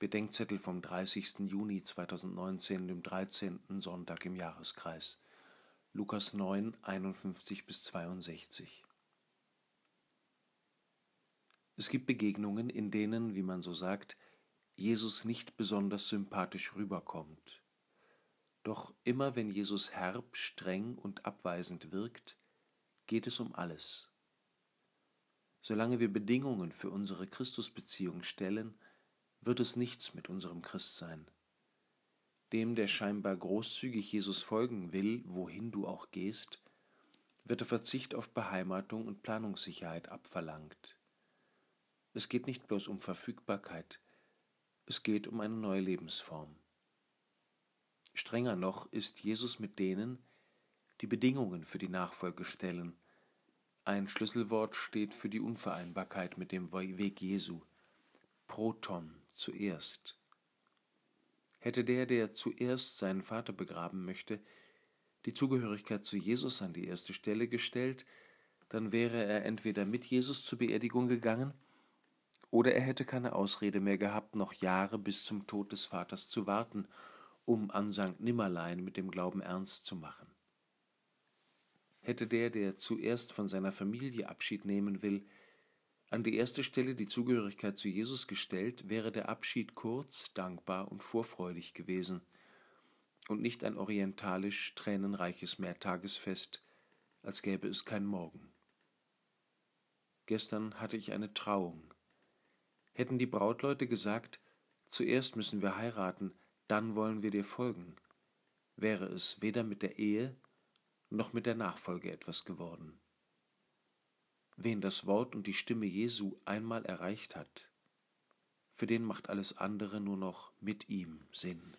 Bedenkzettel vom 30. Juni 2019, dem 13. Sonntag im Jahreskreis. Lukas 9, 51 bis 62. Es gibt Begegnungen, in denen, wie man so sagt, Jesus nicht besonders sympathisch rüberkommt. Doch immer wenn Jesus herb, streng und abweisend wirkt, geht es um alles. Solange wir Bedingungen für unsere Christusbeziehung stellen, wird es nichts mit unserem Christsein. Dem, der scheinbar großzügig Jesus folgen will, wohin du auch gehst, wird der Verzicht auf Beheimatung und Planungssicherheit abverlangt. Es geht nicht bloß um Verfügbarkeit, es geht um eine neue Lebensform. Strenger noch ist Jesus mit denen, die Bedingungen für die Nachfolge stellen. Ein Schlüsselwort steht für die Unvereinbarkeit mit dem Weg Jesu. Proton zuerst. Hätte der, der zuerst seinen Vater begraben möchte, die Zugehörigkeit zu Jesus an die erste Stelle gestellt, dann wäre er entweder mit Jesus zur Beerdigung gegangen, oder er hätte keine Ausrede mehr gehabt, noch Jahre bis zum Tod des Vaters zu warten, um an St. Nimmerlein mit dem Glauben ernst zu machen. Hätte der, der zuerst von seiner Familie Abschied nehmen will, an die erste Stelle die Zugehörigkeit zu Jesus gestellt, wäre der Abschied kurz, dankbar und vorfreudig gewesen und nicht ein orientalisch tränenreiches Mehrtagesfest, als gäbe es kein Morgen. Gestern hatte ich eine Trauung. Hätten die Brautleute gesagt, zuerst müssen wir heiraten, dann wollen wir dir folgen, wäre es weder mit der Ehe noch mit der Nachfolge etwas geworden. Wen das Wort und die Stimme Jesu einmal erreicht hat, für den macht alles andere nur noch mit ihm Sinn.